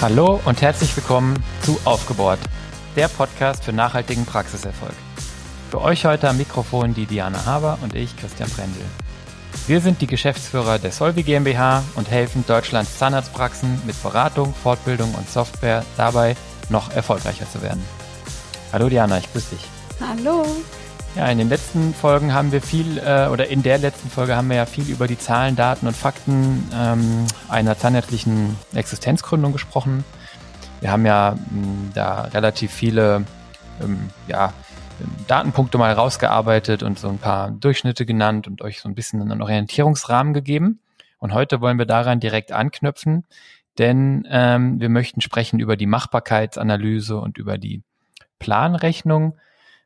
Hallo und herzlich willkommen zu Aufgebohrt, der Podcast für nachhaltigen Praxiserfolg. Für euch heute am Mikrofon die Diana Haber und ich, Christian Brendel. Wir sind die Geschäftsführer der Solvi GmbH und helfen Deutschlands Zahnarztpraxen mit Beratung, Fortbildung und Software dabei, noch erfolgreicher zu werden. Hallo Diana, ich grüße dich. Hallo. Ja, in den letzten Folgen haben wir viel, äh, oder in der letzten Folge haben wir ja viel über die Zahlen, Daten und Fakten ähm, einer zahnärztlichen Existenzgründung gesprochen. Wir haben ja mh, da relativ viele ähm, ja, Datenpunkte mal rausgearbeitet und so ein paar Durchschnitte genannt und euch so ein bisschen einen Orientierungsrahmen gegeben. Und heute wollen wir daran direkt anknüpfen, denn ähm, wir möchten sprechen über die Machbarkeitsanalyse und über die Planrechnung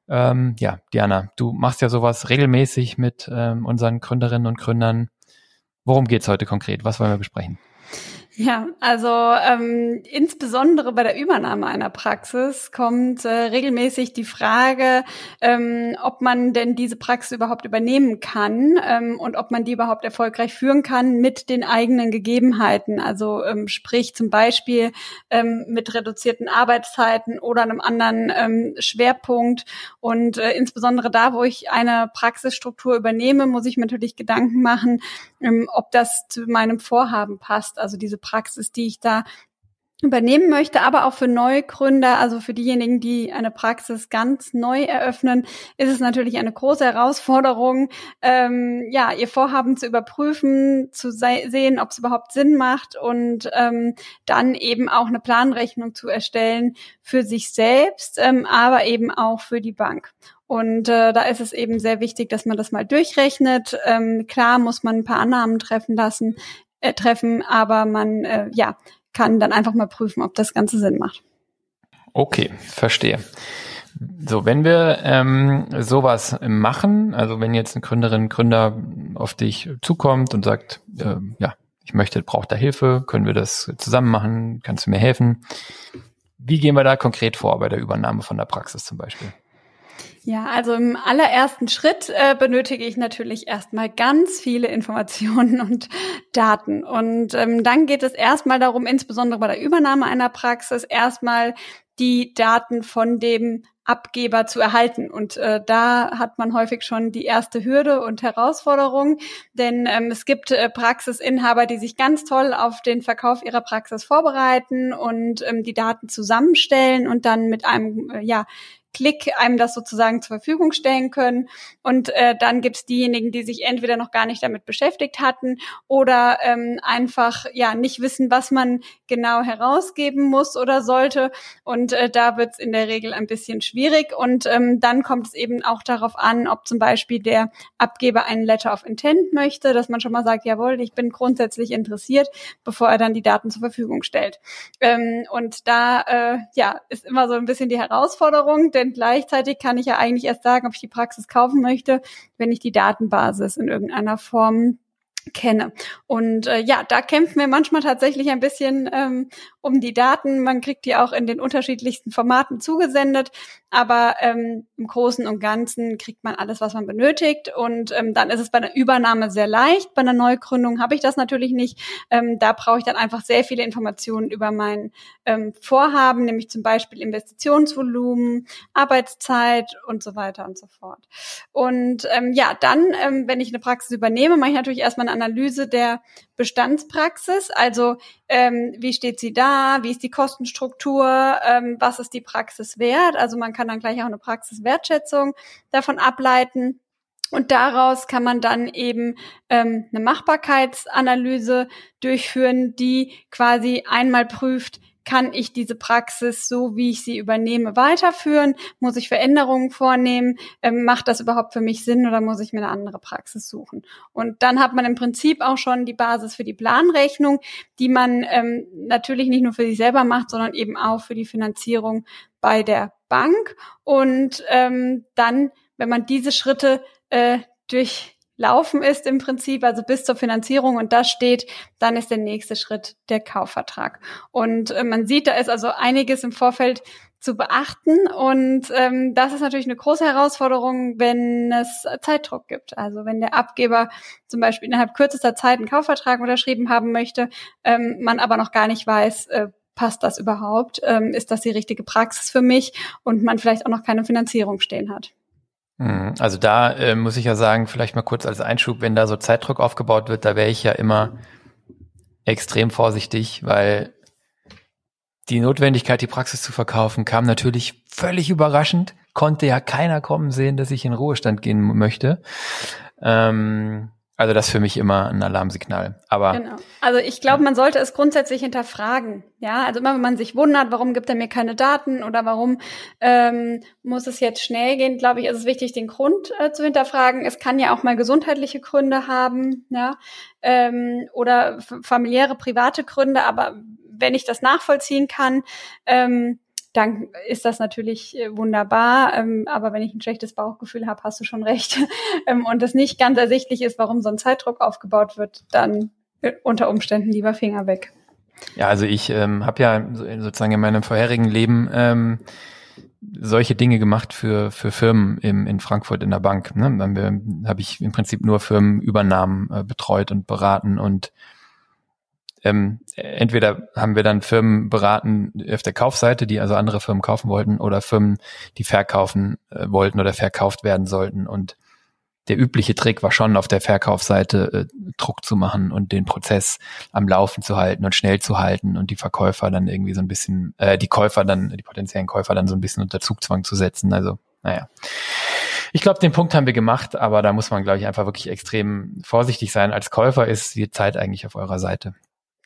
ähm, ja, Diana, du machst ja sowas regelmäßig mit ähm, unseren Gründerinnen und Gründern. Worum geht's heute konkret? Was wollen wir besprechen? Ja, also ähm, insbesondere bei der Übernahme einer Praxis kommt äh, regelmäßig die Frage, ähm, ob man denn diese Praxis überhaupt übernehmen kann ähm, und ob man die überhaupt erfolgreich führen kann mit den eigenen Gegebenheiten. Also ähm, sprich zum Beispiel ähm, mit reduzierten Arbeitszeiten oder einem anderen ähm, Schwerpunkt. Und äh, insbesondere da, wo ich eine Praxisstruktur übernehme, muss ich mir natürlich Gedanken machen, ähm, ob das zu meinem Vorhaben passt. Also diese Praxis, die ich da übernehmen möchte, aber auch für Neugründer, also für diejenigen, die eine Praxis ganz neu eröffnen, ist es natürlich eine große Herausforderung, ähm, ja, ihr Vorhaben zu überprüfen, zu se sehen, ob es überhaupt Sinn macht und ähm, dann eben auch eine Planrechnung zu erstellen für sich selbst, ähm, aber eben auch für die Bank. Und äh, da ist es eben sehr wichtig, dass man das mal durchrechnet. Ähm, klar muss man ein paar Annahmen treffen lassen, äh, treffen, aber man äh, ja kann dann einfach mal prüfen, ob das Ganze Sinn macht. Okay, verstehe. So, wenn wir ähm, sowas machen, also wenn jetzt eine Gründerin, Gründer auf dich zukommt und sagt, äh, ja, ich möchte, braucht da Hilfe, können wir das zusammen machen, kannst du mir helfen? Wie gehen wir da konkret vor bei der Übernahme von der Praxis zum Beispiel? Ja, also im allerersten Schritt äh, benötige ich natürlich erstmal ganz viele Informationen und Daten. Und ähm, dann geht es erstmal darum, insbesondere bei der Übernahme einer Praxis, erstmal die Daten von dem Abgeber zu erhalten. Und äh, da hat man häufig schon die erste Hürde und Herausforderung, denn ähm, es gibt äh, Praxisinhaber, die sich ganz toll auf den Verkauf ihrer Praxis vorbereiten und ähm, die Daten zusammenstellen und dann mit einem äh, ja Klick einem das sozusagen zur Verfügung stellen können. Und äh, dann gibt's diejenigen, die sich entweder noch gar nicht damit beschäftigt hatten oder ähm, einfach ja nicht wissen, was man genau herausgeben muss oder sollte. Und äh, da wird's in der Regel ein bisschen schwierig. Und ähm, dann kommt es eben auch darauf an, ob zum Beispiel der Abgeber einen Letter of Intent möchte, dass man schon mal sagt, jawohl, ich bin grundsätzlich interessiert, bevor er dann die Daten zur Verfügung stellt. Ähm, und da äh, ja ist immer so ein bisschen die Herausforderung, denn gleichzeitig kann ich ja eigentlich erst sagen, ob ich die Praxis kaufen möchte, wenn ich die Datenbasis in irgendeiner Form kenne. Und äh, ja, da kämpfen wir manchmal tatsächlich ein bisschen ähm, um die Daten. Man kriegt die auch in den unterschiedlichsten Formaten zugesendet, aber ähm, im Großen und Ganzen kriegt man alles, was man benötigt. Und ähm, dann ist es bei einer Übernahme sehr leicht. Bei einer Neugründung habe ich das natürlich nicht. Ähm, da brauche ich dann einfach sehr viele Informationen über mein ähm, Vorhaben, nämlich zum Beispiel Investitionsvolumen, Arbeitszeit und so weiter und so fort. Und ähm, ja, dann, ähm, wenn ich eine Praxis übernehme, mache ich natürlich erstmal eine Analyse der Bestandspraxis. Also ähm, wie steht sie da? Wie ist die Kostenstruktur? Ähm, was ist die Praxis wert? Also man kann dann gleich auch eine Praxiswertschätzung davon ableiten. Und daraus kann man dann eben ähm, eine Machbarkeitsanalyse durchführen, die quasi einmal prüft, kann ich diese Praxis so, wie ich sie übernehme, weiterführen? Muss ich Veränderungen vornehmen? Ähm, macht das überhaupt für mich Sinn oder muss ich mir eine andere Praxis suchen? Und dann hat man im Prinzip auch schon die Basis für die Planrechnung, die man ähm, natürlich nicht nur für sich selber macht, sondern eben auch für die Finanzierung bei der Bank. Und ähm, dann, wenn man diese Schritte äh, durch laufen ist im Prinzip, also bis zur Finanzierung und das steht, dann ist der nächste Schritt der Kaufvertrag. Und äh, man sieht, da ist also einiges im Vorfeld zu beachten und ähm, das ist natürlich eine große Herausforderung, wenn es Zeitdruck gibt. Also wenn der Abgeber zum Beispiel innerhalb kürzester Zeit einen Kaufvertrag unterschrieben haben möchte, ähm, man aber noch gar nicht weiß, äh, passt das überhaupt, ähm, ist das die richtige Praxis für mich und man vielleicht auch noch keine Finanzierung stehen hat. Mhm. Also da äh, muss ich ja sagen, vielleicht mal kurz als Einschub, wenn da so Zeitdruck aufgebaut wird, da wäre ich ja immer extrem vorsichtig, weil die Notwendigkeit, die Praxis zu verkaufen, kam natürlich völlig überraschend. Konnte ja keiner kommen sehen, dass ich in Ruhestand gehen möchte. Ähm, also das ist für mich immer ein Alarmsignal. Aber genau. Also ich glaube, man sollte es grundsätzlich hinterfragen. Ja, also immer wenn man sich wundert, warum gibt er mir keine Daten oder warum ähm, muss es jetzt schnell gehen, glaube ich, ist es wichtig, den Grund äh, zu hinterfragen. Es kann ja auch mal gesundheitliche Gründe haben, ja, ähm, oder familiäre, private Gründe. Aber wenn ich das nachvollziehen kann, ähm, dann ist das natürlich äh, wunderbar. Ähm, aber wenn ich ein schlechtes Bauchgefühl habe, hast du schon recht. ähm, und es nicht ganz ersichtlich ist, warum so ein Zeitdruck aufgebaut wird, dann äh, unter Umständen lieber Finger weg. Ja, also ich ähm, habe ja sozusagen in meinem vorherigen Leben ähm, solche Dinge gemacht für für Firmen im, in Frankfurt in der Bank. Ne? Dann habe ich im Prinzip nur Firmenübernahmen äh, betreut und beraten und ähm, entweder haben wir dann Firmen beraten auf der Kaufseite, die also andere Firmen kaufen wollten, oder Firmen, die verkaufen äh, wollten oder verkauft werden sollten. Und der übliche Trick war schon auf der Verkaufsseite äh, Druck zu machen und den Prozess am Laufen zu halten und schnell zu halten und die Verkäufer dann irgendwie so ein bisschen, äh, die Käufer dann, die potenziellen Käufer dann so ein bisschen unter Zugzwang zu setzen. Also, naja. Ich glaube, den Punkt haben wir gemacht, aber da muss man, glaube ich, einfach wirklich extrem vorsichtig sein. Als Käufer ist die Zeit eigentlich auf eurer Seite.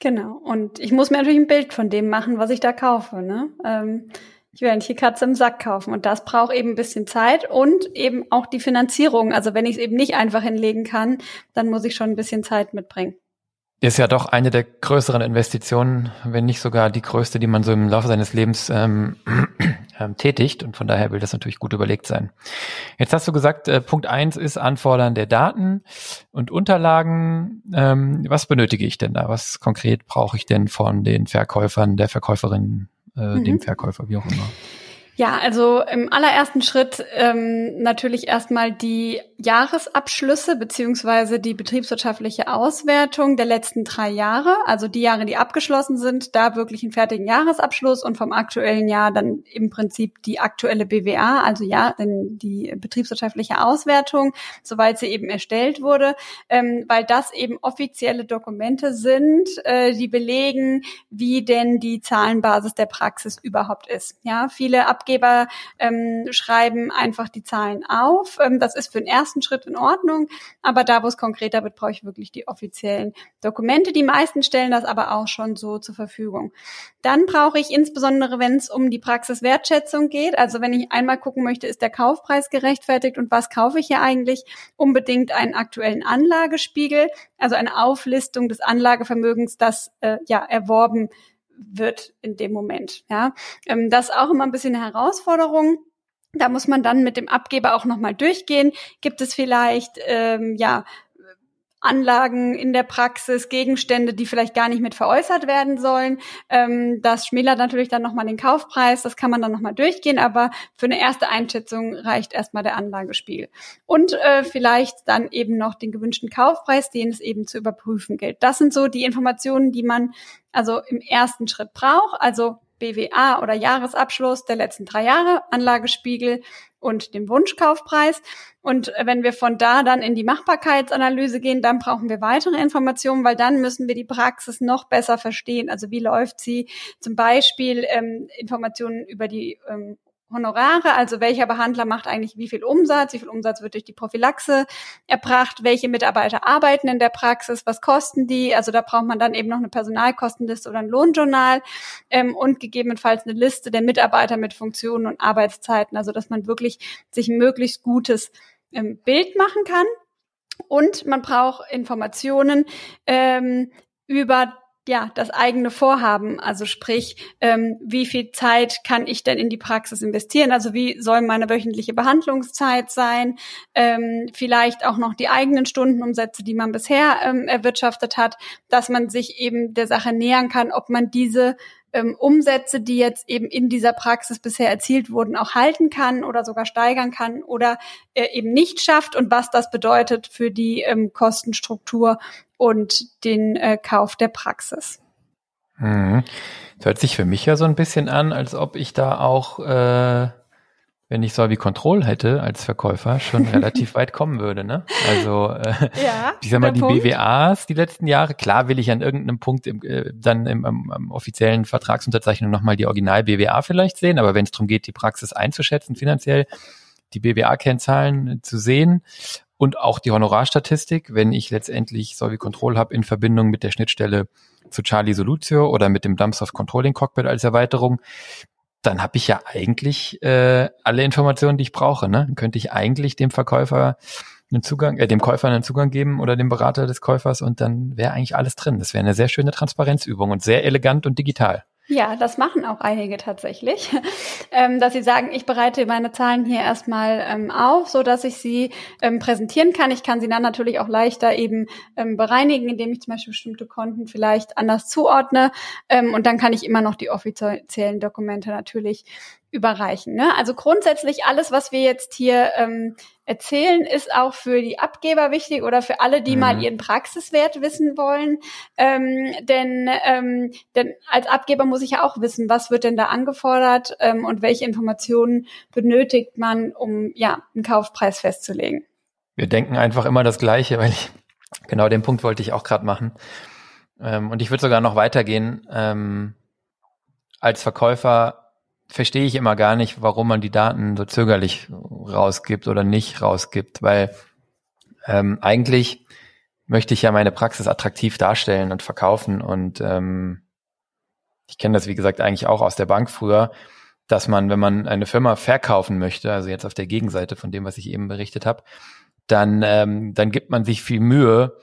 Genau. Und ich muss mir natürlich ein Bild von dem machen, was ich da kaufe. Ne? Ähm, ich werde nicht die Katze im Sack kaufen. Und das braucht eben ein bisschen Zeit und eben auch die Finanzierung. Also wenn ich es eben nicht einfach hinlegen kann, dann muss ich schon ein bisschen Zeit mitbringen ist ja doch eine der größeren Investitionen, wenn nicht sogar die größte, die man so im Laufe seines Lebens ähm, ähm, tätigt. Und von daher will das natürlich gut überlegt sein. Jetzt hast du gesagt, äh, Punkt eins ist Anfordern der Daten und Unterlagen. Ähm, was benötige ich denn da? Was konkret brauche ich denn von den Verkäufern, der Verkäuferin, äh, mhm. dem Verkäufer, wie auch immer? Ja, also im allerersten Schritt ähm, natürlich erstmal die Jahresabschlüsse beziehungsweise die betriebswirtschaftliche Auswertung der letzten drei Jahre, also die Jahre, die abgeschlossen sind, da wirklich einen fertigen Jahresabschluss und vom aktuellen Jahr dann im Prinzip die aktuelle BWA, also ja, die betriebswirtschaftliche Auswertung, soweit sie eben erstellt wurde, ähm, weil das eben offizielle Dokumente sind, äh, die belegen, wie denn die Zahlenbasis der Praxis überhaupt ist. Ja, viele Ab Arbeitgeber ähm, schreiben einfach die Zahlen auf. Ähm, das ist für den ersten Schritt in Ordnung, aber da, wo es konkreter wird, brauche ich wirklich die offiziellen Dokumente. Die meisten stellen das aber auch schon so zur Verfügung. Dann brauche ich insbesondere, wenn es um die Praxiswertschätzung geht, also wenn ich einmal gucken möchte, ist der Kaufpreis gerechtfertigt und was kaufe ich hier eigentlich, unbedingt einen aktuellen Anlagespiegel, also eine Auflistung des Anlagevermögens, das äh, ja erworben wird in dem Moment. Ja, ähm, das ist auch immer ein bisschen eine Herausforderung. Da muss man dann mit dem Abgeber auch nochmal durchgehen. Gibt es vielleicht ähm, ja Anlagen in der Praxis, Gegenstände, die vielleicht gar nicht mit veräußert werden sollen. Ähm, das schmälert natürlich dann nochmal den Kaufpreis, das kann man dann nochmal durchgehen, aber für eine erste Einschätzung reicht erstmal der Anlagespiegel. Und äh, vielleicht dann eben noch den gewünschten Kaufpreis, den es eben zu überprüfen gilt. Das sind so die Informationen, die man also im ersten Schritt braucht. Also BWA oder Jahresabschluss der letzten drei Jahre, Anlagespiegel und dem Wunschkaufpreis. Und wenn wir von da dann in die Machbarkeitsanalyse gehen, dann brauchen wir weitere Informationen, weil dann müssen wir die Praxis noch besser verstehen. Also wie läuft sie? Zum Beispiel ähm, Informationen über die ähm, Honorare, also welcher Behandler macht eigentlich wie viel Umsatz, wie viel Umsatz wird durch die Prophylaxe erbracht, welche Mitarbeiter arbeiten in der Praxis, was kosten die, also da braucht man dann eben noch eine Personalkostenliste oder ein Lohnjournal ähm, und gegebenenfalls eine Liste der Mitarbeiter mit Funktionen und Arbeitszeiten, also dass man wirklich sich ein möglichst gutes ähm, Bild machen kann. Und man braucht Informationen ähm, über ja, das eigene Vorhaben. Also sprich, ähm, wie viel Zeit kann ich denn in die Praxis investieren? Also wie soll meine wöchentliche Behandlungszeit sein? Ähm, vielleicht auch noch die eigenen Stundenumsätze, die man bisher ähm, erwirtschaftet hat, dass man sich eben der Sache nähern kann, ob man diese ähm, Umsätze, die jetzt eben in dieser Praxis bisher erzielt wurden, auch halten kann oder sogar steigern kann oder äh, eben nicht schafft und was das bedeutet für die ähm, Kostenstruktur und den äh, Kauf der Praxis. Mhm. Das hört sich für mich ja so ein bisschen an, als ob ich da auch äh, wenn ich Solvi Control hätte als Verkäufer, schon relativ weit kommen würde. Ne? Also äh, ja, ich sag mal, die Punkt. BWAs die letzten Jahre, klar will ich an irgendeinem Punkt im, äh, dann im, im, im offiziellen Vertragsunterzeichnung nochmal die Original-BWA vielleicht sehen, aber wenn es darum geht, die Praxis einzuschätzen, finanziell die BWA-Kennzahlen zu sehen und auch die Honorarstatistik, wenn ich letztendlich Solvi Control habe in Verbindung mit der Schnittstelle zu Charlie Solutio oder mit dem Dumpsoft Controlling Cockpit als Erweiterung, dann habe ich ja eigentlich äh, alle Informationen, die ich brauche. Ne? Dann könnte ich eigentlich dem Verkäufer einen Zugang, äh, dem Käufer einen Zugang geben oder dem Berater des Käufers und dann wäre eigentlich alles drin. Das wäre eine sehr schöne Transparenzübung und sehr elegant und digital. Ja, das machen auch einige tatsächlich, ähm, dass sie sagen, ich bereite meine Zahlen hier erstmal ähm, auf, so dass ich sie ähm, präsentieren kann. Ich kann sie dann natürlich auch leichter eben bereinigen, indem ich zum Beispiel bestimmte Konten vielleicht anders zuordne. Und dann kann ich immer noch die offiziellen Dokumente natürlich überreichen. Ne? Also grundsätzlich alles, was wir jetzt hier ähm, erzählen, ist auch für die Abgeber wichtig oder für alle, die mhm. mal ihren Praxiswert wissen wollen. Ähm, denn, ähm, denn als Abgeber muss ich ja auch wissen, was wird denn da angefordert ähm, und welche Informationen benötigt man, um ja einen Kaufpreis festzulegen. Wir denken einfach immer das Gleiche, weil ich genau den Punkt wollte ich auch gerade machen. Ähm, und ich würde sogar noch weitergehen. Ähm, als Verkäufer verstehe ich immer gar nicht, warum man die Daten so zögerlich rausgibt oder nicht rausgibt, weil ähm, eigentlich möchte ich ja meine Praxis attraktiv darstellen und verkaufen und ähm, ich kenne das, wie gesagt, eigentlich auch aus der Bank früher, dass man, wenn man eine Firma verkaufen möchte, also jetzt auf der Gegenseite von dem, was ich eben berichtet habe, dann, ähm, dann gibt man sich viel Mühe,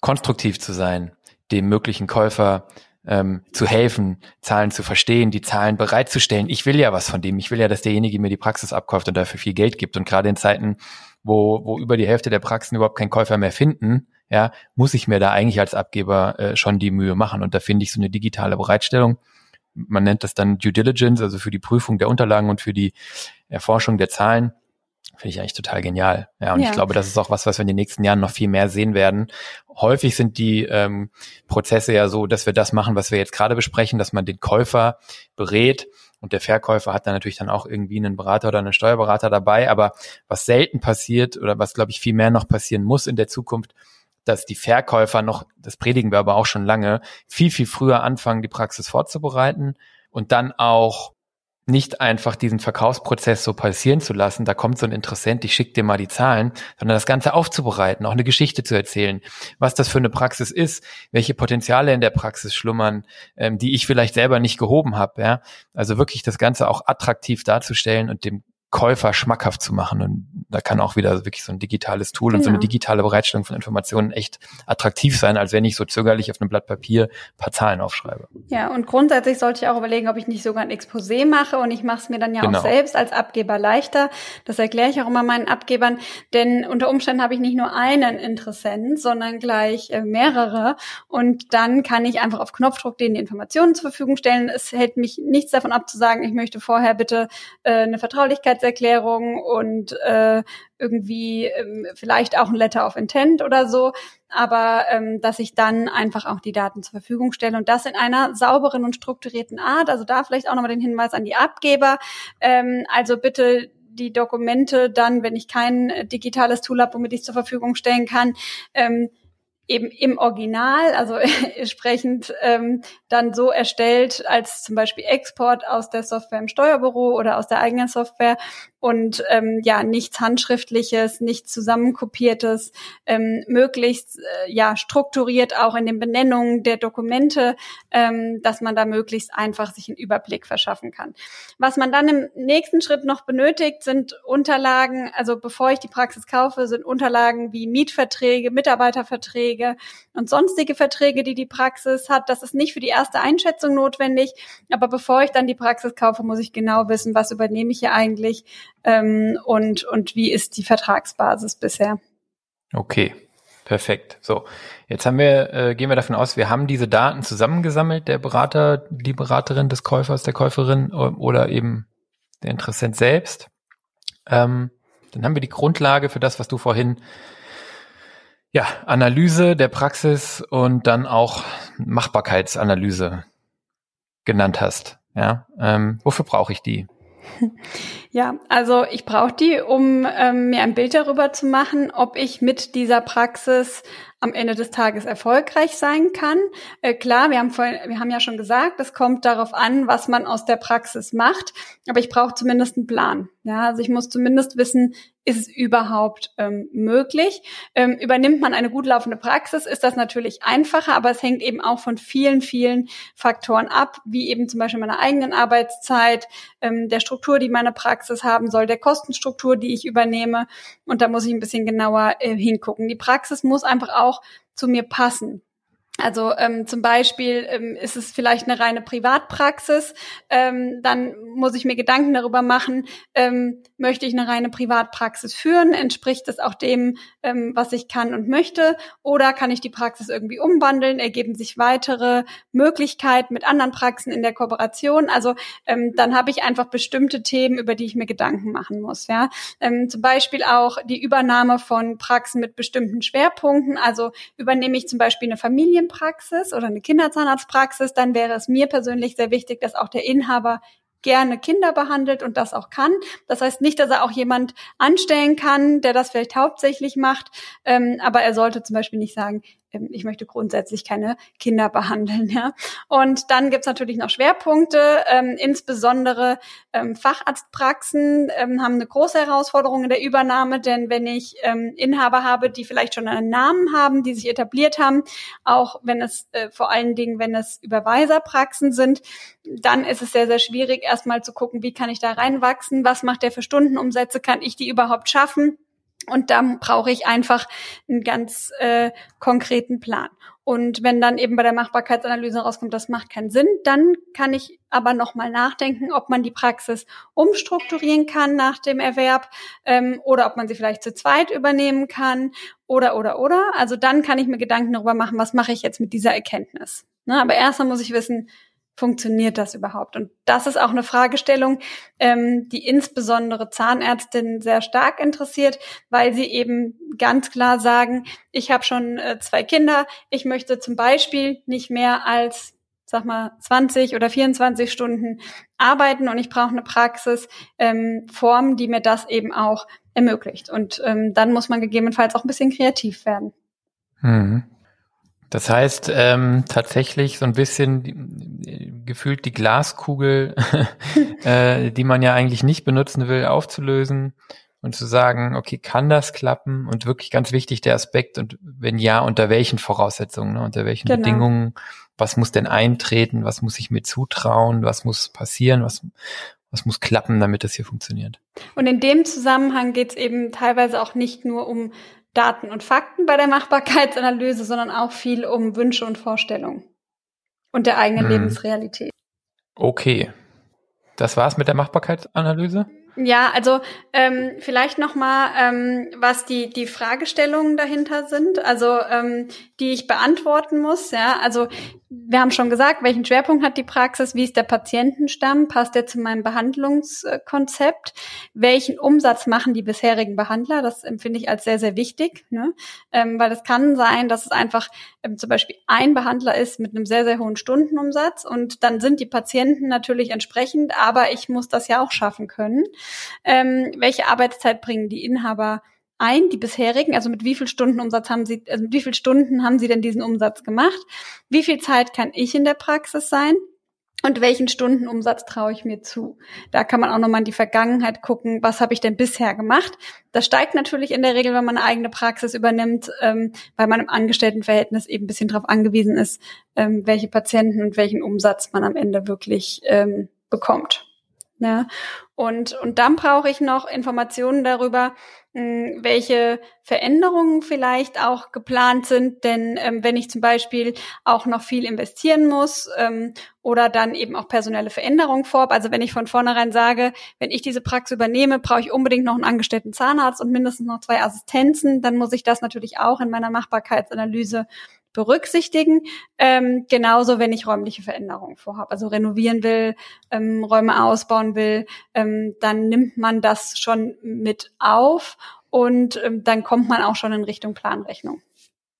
konstruktiv zu sein, dem möglichen Käufer ähm, zu helfen, Zahlen zu verstehen, die Zahlen bereitzustellen. Ich will ja was von dem. Ich will ja, dass derjenige mir die Praxis abkauft und dafür viel Geld gibt. Und gerade in Zeiten, wo, wo über die Hälfte der Praxen überhaupt keinen Käufer mehr finden, ja, muss ich mir da eigentlich als Abgeber äh, schon die Mühe machen. Und da finde ich so eine digitale Bereitstellung, man nennt das dann Due Diligence, also für die Prüfung der Unterlagen und für die Erforschung der Zahlen, Finde ich eigentlich total genial. Ja, und ja. ich glaube, das ist auch was, was wir in den nächsten Jahren noch viel mehr sehen werden. Häufig sind die ähm, Prozesse ja so, dass wir das machen, was wir jetzt gerade besprechen, dass man den Käufer berät und der Verkäufer hat dann natürlich dann auch irgendwie einen Berater oder einen Steuerberater dabei. Aber was selten passiert oder was, glaube ich, viel mehr noch passieren muss in der Zukunft, dass die Verkäufer noch, das predigen wir aber auch schon lange, viel, viel früher anfangen, die Praxis vorzubereiten und dann auch nicht einfach diesen Verkaufsprozess so passieren zu lassen, da kommt so ein Interessent, ich schicke dir mal die Zahlen, sondern das Ganze aufzubereiten, auch eine Geschichte zu erzählen, was das für eine Praxis ist, welche Potenziale in der Praxis schlummern, ähm, die ich vielleicht selber nicht gehoben habe. Ja? Also wirklich das Ganze auch attraktiv darzustellen und dem Käufer schmackhaft zu machen. Und da kann auch wieder wirklich so ein digitales Tool genau. und so eine genau. digitale Bereitstellung von Informationen echt attraktiv sein, als wenn ich so zögerlich auf einem Blatt Papier ein paar Zahlen aufschreibe. Ja, und grundsätzlich sollte ich auch überlegen, ob ich nicht sogar ein Exposé mache und ich mache es mir dann ja genau. auch selbst als Abgeber leichter. Das erkläre ich auch immer meinen Abgebern, denn unter Umständen habe ich nicht nur einen Interessent, sondern gleich äh, mehrere und dann kann ich einfach auf Knopfdruck denen die Informationen zur Verfügung stellen. Es hält mich nichts davon ab zu sagen, ich möchte vorher bitte äh, eine Vertraulichkeits Absichtserklärung und äh, irgendwie ähm, vielleicht auch ein Letter of Intent oder so, aber ähm, dass ich dann einfach auch die Daten zur Verfügung stelle und das in einer sauberen und strukturierten Art. Also da vielleicht auch nochmal den Hinweis an die Abgeber. Ähm, also bitte die Dokumente dann, wenn ich kein digitales Tool habe, womit ich zur Verfügung stellen kann, ähm, eben im Original, also entsprechend ähm, dann so erstellt als zum Beispiel Export aus der Software im Steuerbüro oder aus der eigenen Software und ähm, ja, nichts Handschriftliches, nichts Zusammenkopiertes, ähm, möglichst äh, ja strukturiert auch in den Benennungen der Dokumente, ähm, dass man da möglichst einfach sich einen Überblick verschaffen kann. Was man dann im nächsten Schritt noch benötigt, sind Unterlagen, also bevor ich die Praxis kaufe, sind Unterlagen wie Mietverträge, Mitarbeiterverträge und sonstige Verträge, die die Praxis hat. Das ist nicht für die erste Einschätzung notwendig, aber bevor ich dann die Praxis kaufe, muss ich genau wissen, was übernehme ich hier eigentlich ähm, und, und wie ist die Vertragsbasis bisher. Okay, perfekt. So, jetzt haben wir, äh, gehen wir davon aus, wir haben diese Daten zusammengesammelt, der Berater, die Beraterin des Käufers, der Käuferin oder eben der Interessent selbst. Ähm, dann haben wir die Grundlage für das, was du vorhin ja, Analyse der Praxis und dann auch Machbarkeitsanalyse genannt hast. Ja, ähm, wofür brauche ich die? Ja, also ich brauche die, um ähm, mir ein Bild darüber zu machen, ob ich mit dieser Praxis am Ende des Tages erfolgreich sein kann. Äh, klar, wir haben, vorhin, wir haben ja schon gesagt, es kommt darauf an, was man aus der Praxis macht, aber ich brauche zumindest einen Plan. Ja, also ich muss zumindest wissen, ist es überhaupt ähm, möglich? Ähm, übernimmt man eine gut laufende Praxis, ist das natürlich einfacher, aber es hängt eben auch von vielen, vielen Faktoren ab, wie eben zum Beispiel meiner eigenen Arbeitszeit, ähm, der Struktur, die meine Praxis haben soll, der Kostenstruktur, die ich übernehme. Und da muss ich ein bisschen genauer äh, hingucken. Die Praxis muss einfach auch auch zu mir passen. Also ähm, zum Beispiel ähm, ist es vielleicht eine reine Privatpraxis, ähm, dann muss ich mir Gedanken darüber machen, ähm, möchte ich eine reine Privatpraxis führen, entspricht es auch dem, ähm, was ich kann und möchte, oder kann ich die Praxis irgendwie umwandeln, ergeben sich weitere Möglichkeiten mit anderen Praxen in der Kooperation. Also ähm, dann habe ich einfach bestimmte Themen, über die ich mir Gedanken machen muss. Ja, ähm, zum Beispiel auch die Übernahme von Praxen mit bestimmten Schwerpunkten. Also übernehme ich zum Beispiel eine Familie Familienpraxis oder eine Kinderzahnarztpraxis, dann wäre es mir persönlich sehr wichtig, dass auch der Inhaber gerne Kinder behandelt und das auch kann. Das heißt nicht, dass er auch jemand anstellen kann, der das vielleicht hauptsächlich macht, ähm, aber er sollte zum Beispiel nicht sagen, ich möchte grundsätzlich keine Kinder behandeln. Ja? Und dann gibt's natürlich noch Schwerpunkte, ähm, insbesondere ähm, Facharztpraxen ähm, haben eine große Herausforderung in der Übernahme, denn wenn ich ähm, Inhaber habe, die vielleicht schon einen Namen haben, die sich etabliert haben, auch wenn es äh, vor allen Dingen, wenn es Überweiserpraxen sind, dann ist es sehr, sehr schwierig, erstmal zu gucken, wie kann ich da reinwachsen, was macht der für Stundenumsätze, kann ich die überhaupt schaffen? Und dann brauche ich einfach einen ganz äh, konkreten Plan. Und wenn dann eben bei der Machbarkeitsanalyse rauskommt, das macht keinen Sinn, dann kann ich aber nochmal nachdenken, ob man die Praxis umstrukturieren kann nach dem Erwerb ähm, oder ob man sie vielleicht zu zweit übernehmen kann oder oder oder. Also dann kann ich mir Gedanken darüber machen, was mache ich jetzt mit dieser Erkenntnis. Ne, aber erstmal muss ich wissen, funktioniert das überhaupt? Und das ist auch eine Fragestellung, ähm, die insbesondere Zahnärztinnen sehr stark interessiert, weil sie eben ganz klar sagen, ich habe schon äh, zwei Kinder, ich möchte zum Beispiel nicht mehr als sag mal 20 oder 24 Stunden arbeiten und ich brauche eine Praxisform, ähm, die mir das eben auch ermöglicht. Und ähm, dann muss man gegebenenfalls auch ein bisschen kreativ werden. Mhm. Das heißt, ähm, tatsächlich so ein bisschen gefühlt die Glaskugel, äh, die man ja eigentlich nicht benutzen will, aufzulösen und zu sagen, okay, kann das klappen? Und wirklich ganz wichtig der Aspekt und wenn ja, unter welchen Voraussetzungen, ne? unter welchen genau. Bedingungen, was muss denn eintreten, was muss ich mir zutrauen, was muss passieren, was, was muss klappen, damit das hier funktioniert. Und in dem Zusammenhang geht es eben teilweise auch nicht nur um Daten und Fakten bei der Machbarkeitsanalyse, sondern auch viel um Wünsche und Vorstellungen und der eigenen hm. Lebensrealität. Okay. Das war's mit der Machbarkeitsanalyse? Ja, also ähm, vielleicht noch mal, ähm, was die die Fragestellungen dahinter sind, also ähm, die ich beantworten muss. Ja, also wir haben schon gesagt, welchen Schwerpunkt hat die Praxis, wie ist der Patientenstamm, passt der zu meinem Behandlungskonzept, welchen Umsatz machen die bisherigen Behandler, das empfinde ich als sehr, sehr wichtig, ne? ähm, weil es kann sein, dass es einfach ähm, zum Beispiel ein Behandler ist mit einem sehr, sehr hohen Stundenumsatz und dann sind die Patienten natürlich entsprechend, aber ich muss das ja auch schaffen können. Ähm, welche Arbeitszeit bringen die Inhaber ein, die bisherigen, also mit wie viel Stunden Umsatz haben Sie, also mit wie viel Stunden haben Sie denn diesen Umsatz gemacht? Wie viel Zeit kann ich in der Praxis sein? und welchen Stundenumsatz traue ich mir zu. Da kann man auch nochmal in die Vergangenheit gucken, was habe ich denn bisher gemacht. Das steigt natürlich in der Regel, wenn man eine eigene Praxis übernimmt, ähm, weil man im Angestelltenverhältnis eben ein bisschen darauf angewiesen ist, ähm, welche Patienten und welchen Umsatz man am Ende wirklich ähm, bekommt. Ja. Und, und dann brauche ich noch Informationen darüber, hm, welche Veränderungen vielleicht auch geplant sind. Denn ähm, wenn ich zum Beispiel auch noch viel investieren muss ähm, oder dann eben auch personelle Veränderungen vorab, also wenn ich von vornherein sage, wenn ich diese Praxis übernehme, brauche ich unbedingt noch einen angestellten Zahnarzt und mindestens noch zwei Assistenzen, dann muss ich das natürlich auch in meiner Machbarkeitsanalyse berücksichtigen. Ähm, genauso, wenn ich räumliche Veränderungen vorhabe, also renovieren will, ähm, Räume ausbauen will, ähm, dann nimmt man das schon mit auf und ähm, dann kommt man auch schon in Richtung Planrechnung.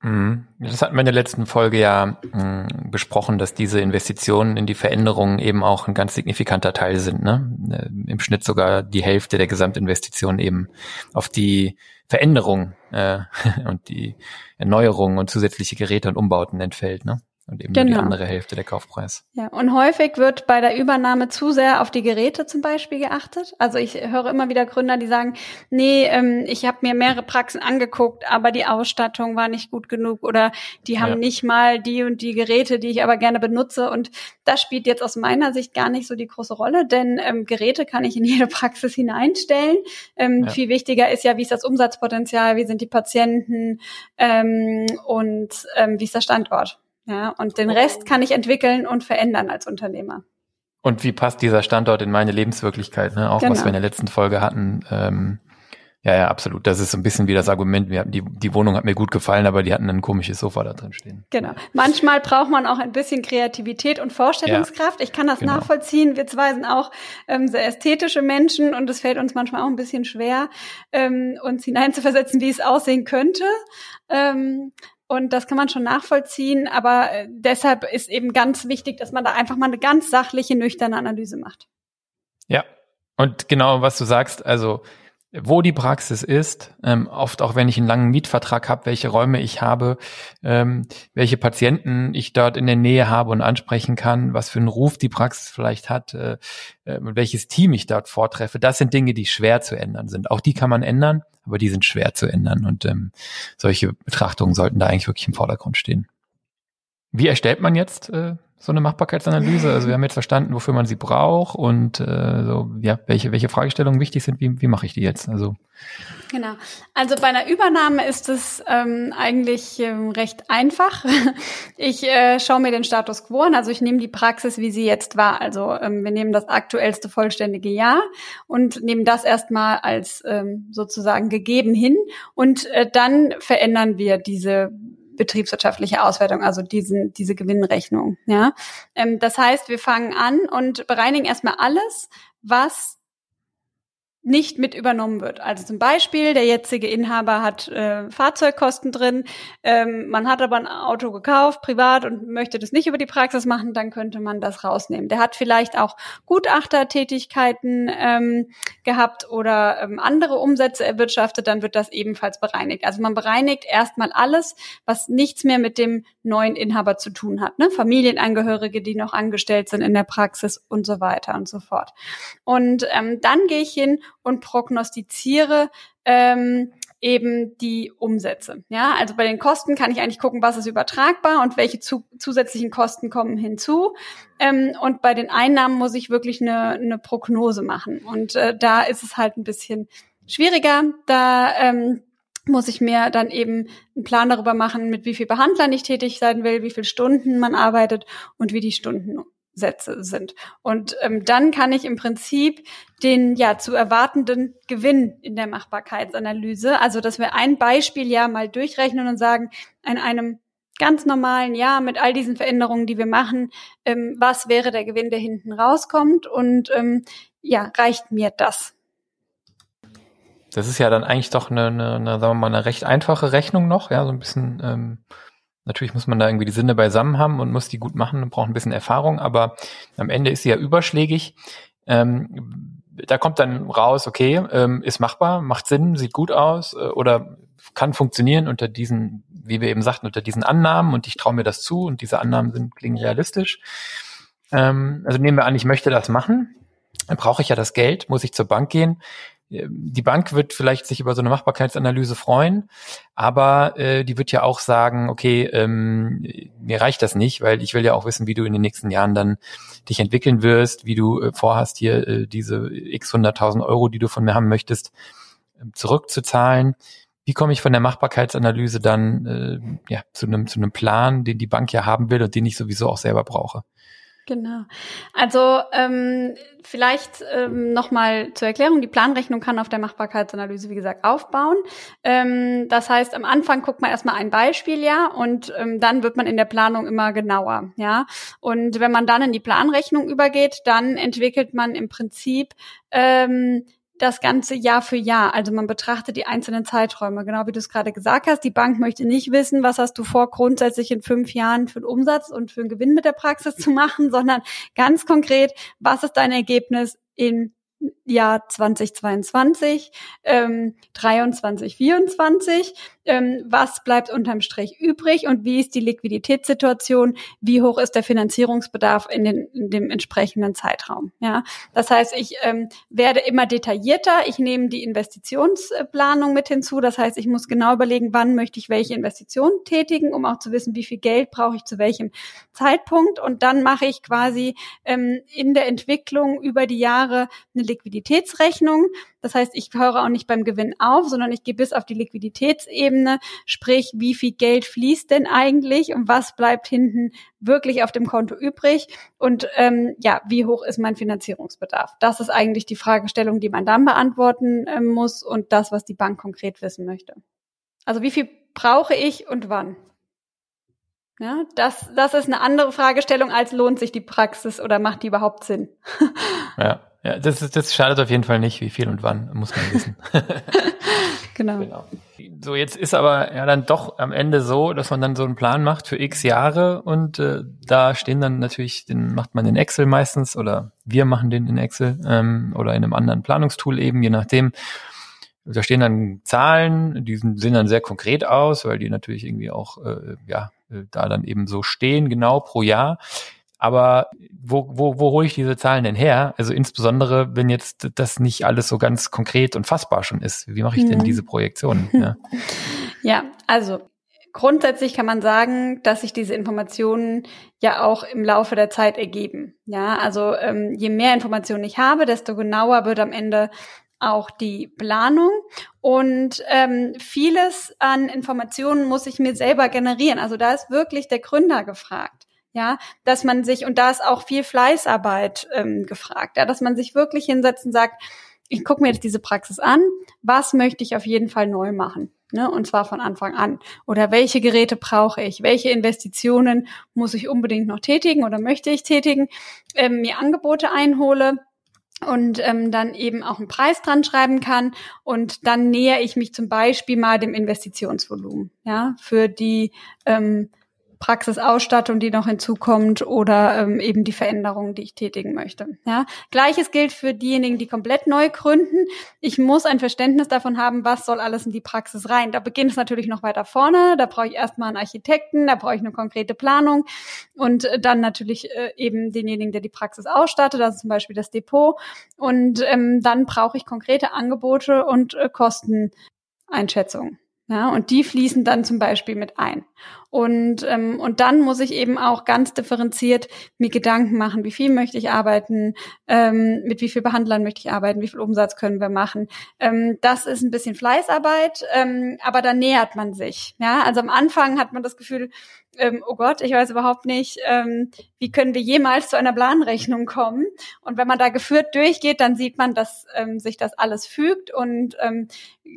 Mhm. Das hatten wir in der letzten Folge ja mh, mm, besprochen, dass diese Investitionen in die Veränderungen eben auch ein ganz signifikanter Teil sind. Ne? Äh, Im Schnitt sogar die Hälfte der Gesamtinvestitionen eben auf die Veränderung äh, und die Erneuerung und zusätzliche Geräte und Umbauten entfällt. Ne? Und eben genau. die andere Hälfte der Kaufpreis. Ja, und häufig wird bei der Übernahme zu sehr auf die Geräte zum Beispiel geachtet. Also ich höre immer wieder Gründer, die sagen, nee, ähm, ich habe mir mehrere Praxen angeguckt, aber die Ausstattung war nicht gut genug oder die haben ja. nicht mal die und die Geräte, die ich aber gerne benutze. Und das spielt jetzt aus meiner Sicht gar nicht so die große Rolle, denn ähm, Geräte kann ich in jede Praxis hineinstellen. Ähm, ja. Viel wichtiger ist ja, wie ist das Umsatzpotenzial, wie sind die Patienten ähm, und ähm, wie ist der Standort. Ja, und den Rest kann ich entwickeln und verändern als Unternehmer. Und wie passt dieser Standort in meine Lebenswirklichkeit? Ne? Auch genau. was wir in der letzten Folge hatten. Ähm, ja, ja, absolut. Das ist so ein bisschen wie das Argument. Wir hatten die, die Wohnung hat mir gut gefallen, aber die hatten ein komisches Sofa da drin stehen. Genau. Manchmal braucht man auch ein bisschen Kreativität und Vorstellungskraft. Ja, ich kann das genau. nachvollziehen. Wir zwei sind auch ähm, sehr ästhetische Menschen und es fällt uns manchmal auch ein bisschen schwer, ähm, uns hineinzuversetzen, wie es aussehen könnte. Ähm, und das kann man schon nachvollziehen, aber äh, deshalb ist eben ganz wichtig, dass man da einfach mal eine ganz sachliche, nüchterne Analyse macht. Ja, und genau was du sagst, also wo die Praxis ist, ähm, oft auch wenn ich einen langen Mietvertrag habe, welche Räume ich habe, ähm, welche Patienten ich dort in der Nähe habe und ansprechen kann, was für einen Ruf die Praxis vielleicht hat, äh, äh, welches Team ich dort vortreffe, das sind Dinge, die schwer zu ändern sind. Auch die kann man ändern, aber die sind schwer zu ändern und ähm, solche Betrachtungen sollten da eigentlich wirklich im Vordergrund stehen. Wie erstellt man jetzt äh, so eine Machbarkeitsanalyse? Also wir haben jetzt verstanden, wofür man sie braucht und äh, so, ja, welche, welche Fragestellungen wichtig sind, wie, wie mache ich die jetzt? Also Genau. Also bei einer Übernahme ist es ähm, eigentlich ähm, recht einfach. Ich äh, schaue mir den Status quo an, also ich nehme die Praxis, wie sie jetzt war. Also ähm, wir nehmen das aktuellste vollständige Jahr und nehmen das erstmal als ähm, sozusagen gegeben hin und äh, dann verändern wir diese betriebswirtschaftliche Auswertung, also diesen, diese Gewinnrechnung. Ja, ähm, das heißt, wir fangen an und bereinigen erstmal alles, was nicht mit übernommen wird. Also zum Beispiel, der jetzige Inhaber hat äh, Fahrzeugkosten drin, ähm, man hat aber ein Auto gekauft, privat, und möchte das nicht über die Praxis machen, dann könnte man das rausnehmen. Der hat vielleicht auch Gutachtertätigkeiten ähm, gehabt oder ähm, andere Umsätze erwirtschaftet, dann wird das ebenfalls bereinigt. Also man bereinigt erstmal alles, was nichts mehr mit dem neuen Inhaber zu tun hat. Ne? Familienangehörige, die noch angestellt sind in der Praxis und so weiter und so fort. Und ähm, dann gehe ich hin und prognostiziere ähm, eben die Umsätze. Ja, also bei den Kosten kann ich eigentlich gucken, was ist übertragbar und welche zu, zusätzlichen Kosten kommen hinzu. Ähm, und bei den Einnahmen muss ich wirklich eine, eine Prognose machen. Und äh, da ist es halt ein bisschen schwieriger. Da ähm, muss ich mir dann eben einen Plan darüber machen, mit wie viel Behandlern ich tätig sein will, wie viele Stunden man arbeitet und wie die Stunden Sätze sind. Und ähm, dann kann ich im Prinzip den ja zu erwartenden Gewinn in der Machbarkeitsanalyse, also dass wir ein Beispiel ja mal durchrechnen und sagen, in einem ganz normalen Jahr mit all diesen Veränderungen, die wir machen, ähm, was wäre der Gewinn, der hinten rauskommt und ähm, ja, reicht mir das? Das ist ja dann eigentlich doch eine, eine, eine, sagen wir mal, eine recht einfache Rechnung noch, ja, so ein bisschen ähm, Natürlich muss man da irgendwie die Sinne beisammen haben und muss die gut machen und braucht ein bisschen Erfahrung, aber am Ende ist sie ja überschlägig. Ähm, da kommt dann raus, okay, ähm, ist machbar, macht Sinn, sieht gut aus äh, oder kann funktionieren unter diesen, wie wir eben sagten, unter diesen Annahmen und ich traue mir das zu und diese Annahmen sind klingen realistisch. Ähm, also nehmen wir an, ich möchte das machen. Dann brauche ich ja das Geld, muss ich zur Bank gehen. Die Bank wird vielleicht sich über so eine Machbarkeitsanalyse freuen, aber äh, die wird ja auch sagen, okay, ähm, mir reicht das nicht, weil ich will ja auch wissen, wie du in den nächsten Jahren dann dich entwickeln wirst, wie du äh, vorhast, hier äh, diese x hunderttausend Euro, die du von mir haben möchtest, äh, zurückzuzahlen. Wie komme ich von der Machbarkeitsanalyse dann äh, ja, zu einem zu einem Plan, den die Bank ja haben will und den ich sowieso auch selber brauche? Genau. Also ähm, vielleicht ähm, nochmal zur Erklärung, die Planrechnung kann auf der Machbarkeitsanalyse, wie gesagt, aufbauen. Ähm, das heißt, am Anfang guckt man erstmal ein Beispiel, ja, und ähm, dann wird man in der Planung immer genauer, ja. Und wenn man dann in die Planrechnung übergeht, dann entwickelt man im Prinzip ähm, das ganze Jahr für Jahr. Also man betrachtet die einzelnen Zeiträume, genau wie du es gerade gesagt hast. Die Bank möchte nicht wissen, was hast du vor, grundsätzlich in fünf Jahren für einen Umsatz und für einen Gewinn mit der Praxis zu machen, sondern ganz konkret, was ist dein Ergebnis in Jahr 2022, ähm, 23, 24 ähm, was bleibt unterm Strich übrig und wie ist die Liquiditätssituation, wie hoch ist der Finanzierungsbedarf in, den, in dem entsprechenden Zeitraum. Ja, das heißt, ich ähm, werde immer detaillierter. Ich nehme die Investitionsplanung mit hinzu. Das heißt, ich muss genau überlegen, wann möchte ich welche Investition tätigen, um auch zu wissen, wie viel Geld brauche ich zu welchem Zeitpunkt. Und dann mache ich quasi ähm, in der Entwicklung über die Jahre eine Liquiditätsrechnung. Das heißt, ich höre auch nicht beim Gewinn auf, sondern ich gehe bis auf die Liquiditätsebene, sprich, wie viel Geld fließt denn eigentlich und was bleibt hinten wirklich auf dem Konto übrig und ähm, ja, wie hoch ist mein Finanzierungsbedarf? Das ist eigentlich die Fragestellung, die man dann beantworten äh, muss und das, was die Bank konkret wissen möchte. Also wie viel brauche ich und wann? Ja, das, das ist eine andere Fragestellung als lohnt sich die Praxis oder macht die überhaupt Sinn? ja. Ja, das, ist, das schadet auf jeden Fall nicht, wie viel und wann, muss man wissen. genau. genau. So, jetzt ist aber ja dann doch am Ende so, dass man dann so einen Plan macht für x Jahre und äh, da stehen dann natürlich, den macht man in Excel meistens oder wir machen den in Excel ähm, oder in einem anderen Planungstool eben, je nachdem. Da stehen dann Zahlen, die sehen dann sehr konkret aus, weil die natürlich irgendwie auch äh, ja äh, da dann eben so stehen, genau pro Jahr. Aber wo, wo, wo hole ich diese Zahlen denn her? Also insbesondere, wenn jetzt das nicht alles so ganz konkret und fassbar schon ist. Wie mache ich denn mhm. diese Projektionen? Ja. ja, also grundsätzlich kann man sagen, dass sich diese Informationen ja auch im Laufe der Zeit ergeben. Ja, also ähm, je mehr Informationen ich habe, desto genauer wird am Ende auch die Planung und ähm, vieles an Informationen muss ich mir selber generieren. Also da ist wirklich der Gründer gefragt ja, dass man sich, und da ist auch viel Fleißarbeit ähm, gefragt, ja, dass man sich wirklich hinsetzt und sagt, ich gucke mir jetzt diese Praxis an, was möchte ich auf jeden Fall neu machen? Ne, und zwar von Anfang an. Oder welche Geräte brauche ich? Welche Investitionen muss ich unbedingt noch tätigen oder möchte ich tätigen? Ähm, mir Angebote einhole und ähm, dann eben auch einen Preis dran schreiben kann und dann nähere ich mich zum Beispiel mal dem Investitionsvolumen, ja, für die ähm, Praxisausstattung, die noch hinzukommt oder ähm, eben die Veränderungen, die ich tätigen möchte. Ja, gleiches gilt für diejenigen, die komplett neu gründen. Ich muss ein Verständnis davon haben, was soll alles in die Praxis rein. Da beginnt es natürlich noch weiter vorne. Da brauche ich erstmal einen Architekten, da brauche ich eine konkrete Planung und dann natürlich äh, eben denjenigen, der die Praxis ausstattet, das ist zum Beispiel das Depot. Und ähm, dann brauche ich konkrete Angebote und äh, Kosteneinschätzungen. Ja, und die fließen dann zum Beispiel mit ein. Und, ähm, und dann muss ich eben auch ganz differenziert mir Gedanken machen, wie viel möchte ich arbeiten, ähm, mit wie viel Behandlern möchte ich arbeiten, wie viel Umsatz können wir machen. Ähm, das ist ein bisschen Fleißarbeit, ähm, aber da nähert man sich. Ja, also am Anfang hat man das Gefühl, ähm, oh Gott, ich weiß überhaupt nicht, ähm, wie können wir jemals zu einer Planrechnung kommen. Und wenn man da geführt durchgeht, dann sieht man, dass ähm, sich das alles fügt. Und ähm,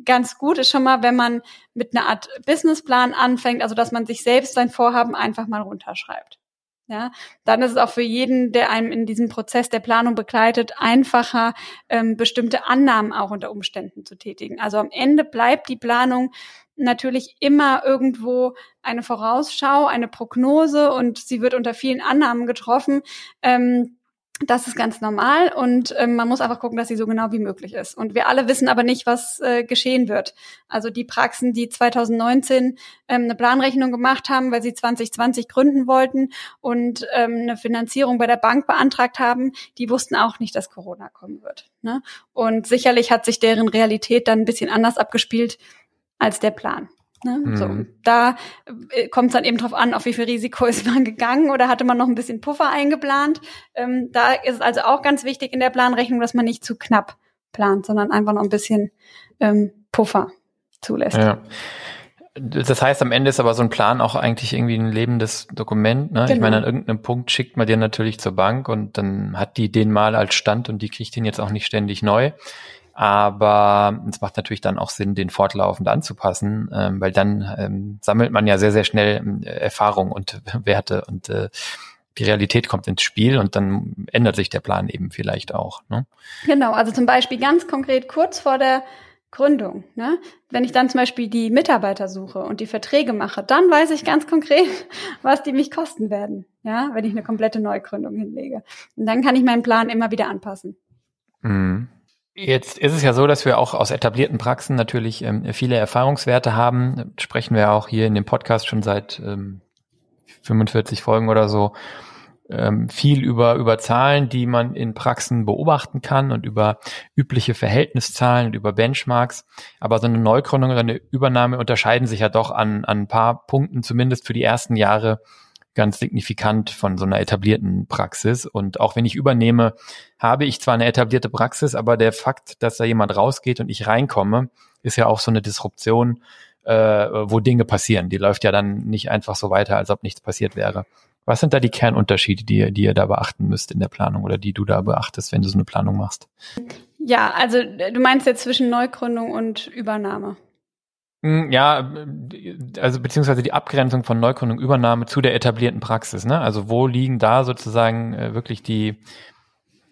ganz gut ist schon mal, wenn man mit einer Art Businessplan anfängt, also dass man sich selbst sein Vorhaben einfach mal runterschreibt. Ja, dann ist es auch für jeden, der einem in diesem Prozess der Planung begleitet, einfacher, ähm, bestimmte Annahmen auch unter Umständen zu tätigen. Also am Ende bleibt die Planung natürlich immer irgendwo eine Vorausschau, eine Prognose und sie wird unter vielen Annahmen getroffen. Ähm, Das ist ganz normal und ähm, man muss einfach gucken, dass sie so genau wie möglich ist. Und wir alle wissen aber nicht, was äh, geschehen wird. Also die Praxen, die 2019 ähm, eine Planrechnung gemacht haben, weil sie 2020 gründen wollten und ähm, eine Finanzierung bei der Bank beantragt haben, die wussten auch nicht, dass Corona kommen wird. Ne? Und sicherlich hat sich deren Realität dann ein bisschen anders abgespielt als der Plan. Ne? Mhm. So, da äh, kommt es dann eben drauf an, auf wie viel Risiko ist man gegangen oder hatte man noch ein bisschen Puffer eingeplant. Ähm, da ist es also auch ganz wichtig in der Planrechnung, dass man nicht zu knapp plant, sondern einfach noch ein bisschen ähm, Puffer zulässt. Ja. Das heißt, am Ende ist aber so ein Plan auch eigentlich irgendwie ein lebendes Dokument. Ne? Genau. Ich meine, an irgendeinem Punkt schickt man den natürlich zur Bank und dann hat die den mal als Stand und die kriegt den jetzt auch nicht ständig neu. Aber es macht natürlich dann auch Sinn, den fortlaufend anzupassen, ähm, weil dann ähm, sammelt man ja sehr, sehr schnell äh, Erfahrung und Werte und äh, die Realität kommt ins Spiel und dann ändert sich der Plan eben vielleicht auch. Ne? Genau, also zum Beispiel ganz konkret kurz vor der Gründung. Ne? Wenn ich dann zum Beispiel die Mitarbeiter suche und die Verträge mache, dann weiß ich ganz konkret, was die mich kosten werden, ja, wenn ich eine komplette Neugründung hinlege. Und dann kann ich meinen Plan immer wieder anpassen. Mhm. Jetzt ist es ja so, dass wir auch aus etablierten Praxen natürlich ähm, viele Erfahrungswerte haben. Sprechen wir auch hier in dem Podcast schon seit ähm, 45 Folgen oder so ähm, viel über, über Zahlen, die man in Praxen beobachten kann und über übliche Verhältniszahlen und über Benchmarks. Aber so eine Neugründung oder eine Übernahme unterscheiden sich ja doch an, an ein paar Punkten, zumindest für die ersten Jahre ganz signifikant von so einer etablierten Praxis. Und auch wenn ich übernehme, habe ich zwar eine etablierte Praxis, aber der Fakt, dass da jemand rausgeht und ich reinkomme, ist ja auch so eine Disruption, äh, wo Dinge passieren. Die läuft ja dann nicht einfach so weiter, als ob nichts passiert wäre. Was sind da die Kernunterschiede, die ihr, die ihr da beachten müsst in der Planung oder die du da beachtest, wenn du so eine Planung machst? Ja, also du meinst jetzt zwischen Neugründung und Übernahme. Hm, ja, also beziehungsweise die Abgrenzung von Neugründung, Übernahme zu der etablierten Praxis. Ne? Also wo liegen da sozusagen äh, wirklich die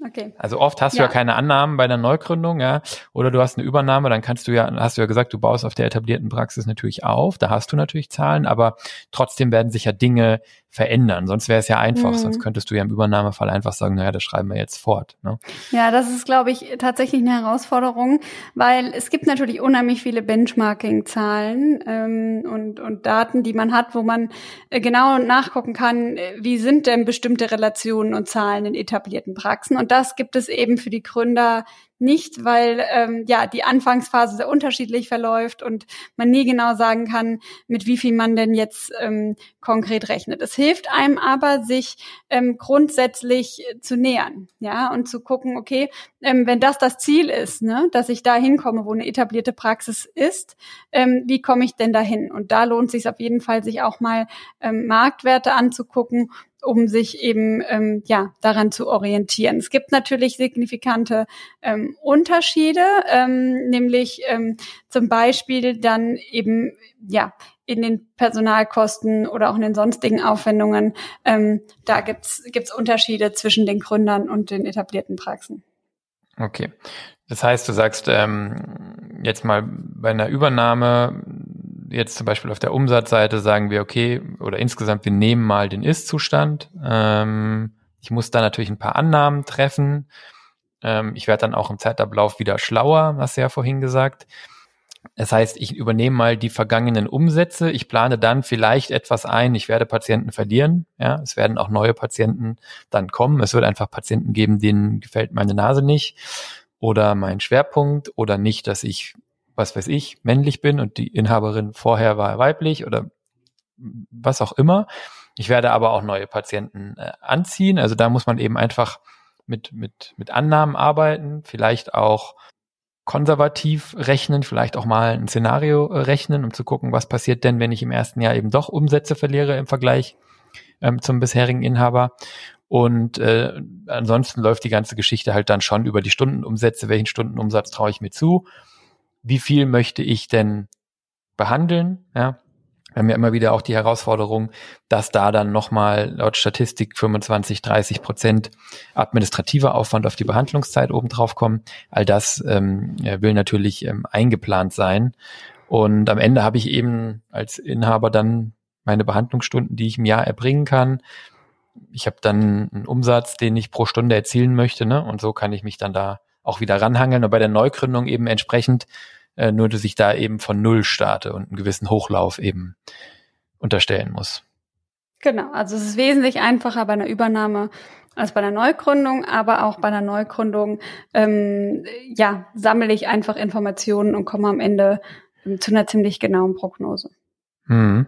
Okay. Also oft hast ja. du ja keine Annahmen bei der Neugründung, ja, oder du hast eine Übernahme, dann kannst du ja, hast du ja gesagt, du baust auf der etablierten Praxis natürlich auf, da hast du natürlich Zahlen, aber trotzdem werden sich ja Dinge verändern. Sonst wäre es ja einfach, mhm. sonst könntest du ja im Übernahmefall einfach sagen, naja, das schreiben wir jetzt fort. Ne? Ja, das ist, glaube ich, tatsächlich eine Herausforderung, weil es gibt natürlich unheimlich viele Benchmarking-Zahlen ähm, und, und Daten, die man hat, wo man äh, genau nachgucken kann, äh, wie sind denn bestimmte Relationen und Zahlen in etablierten Praxen. Und das gibt es eben für die Gründer nicht, weil ähm, ja die Anfangsphase sehr unterschiedlich verläuft und man nie genau sagen kann, mit wie viel man denn jetzt ähm, konkret rechnet. Es hilft einem aber, sich ähm, grundsätzlich zu nähern, ja, und zu gucken, okay, ähm, wenn das das Ziel ist, ne, dass ich da hinkomme, wo eine etablierte Praxis ist, ähm, wie komme ich denn dahin? Und da lohnt sich auf jeden Fall, sich auch mal ähm, Marktwerte anzugucken um sich eben ähm, ja daran zu orientieren. Es gibt natürlich signifikante ähm, Unterschiede, ähm, nämlich ähm, zum Beispiel dann eben ja in den Personalkosten oder auch in den sonstigen Aufwendungen. Ähm, da gibt's gibt's Unterschiede zwischen den Gründern und den etablierten Praxen. Okay. Das heißt, du sagst ähm, jetzt mal bei einer Übernahme jetzt zum Beispiel auf der Umsatzseite sagen wir, okay, oder insgesamt, wir nehmen mal den Ist-Zustand. Ähm, ich muss da natürlich ein paar Annahmen treffen. Ähm, ich werde dann auch im Zeitablauf wieder schlauer, hast du ja vorhin gesagt. Das heißt, ich übernehme mal die vergangenen Umsätze. Ich plane dann vielleicht etwas ein. Ich werde Patienten verlieren. Ja, es werden auch neue Patienten dann kommen. Es wird einfach Patienten geben, denen gefällt meine Nase nicht oder mein Schwerpunkt oder nicht, dass ich was weiß ich, männlich bin und die Inhaberin vorher war weiblich oder was auch immer. Ich werde aber auch neue Patienten äh, anziehen. Also da muss man eben einfach mit, mit, mit Annahmen arbeiten, vielleicht auch konservativ rechnen, vielleicht auch mal ein Szenario äh, rechnen, um zu gucken, was passiert denn, wenn ich im ersten Jahr eben doch Umsätze verliere im Vergleich ähm, zum bisherigen Inhaber. Und äh, ansonsten läuft die ganze Geschichte halt dann schon über die Stundenumsätze. Welchen Stundenumsatz traue ich mir zu? Wie viel möchte ich denn behandeln? Ja, wir haben ja immer wieder auch die Herausforderung, dass da dann nochmal laut Statistik 25, 30 Prozent administrativer Aufwand auf die Behandlungszeit obendrauf kommen. All das ähm, will natürlich ähm, eingeplant sein. Und am Ende habe ich eben als Inhaber dann meine Behandlungsstunden, die ich im Jahr erbringen kann. ich habe dann einen Umsatz, den ich pro Stunde erzielen möchte, ne? Und so kann ich mich dann da auch wieder ranhangeln und bei der Neugründung eben entsprechend äh, nur, dass ich da eben von Null starte und einen gewissen Hochlauf eben unterstellen muss. Genau, also es ist wesentlich einfacher bei einer Übernahme als bei einer Neugründung, aber auch bei einer Neugründung ähm, ja, sammle ich einfach Informationen und komme am Ende ähm, zu einer ziemlich genauen Prognose. Mhm.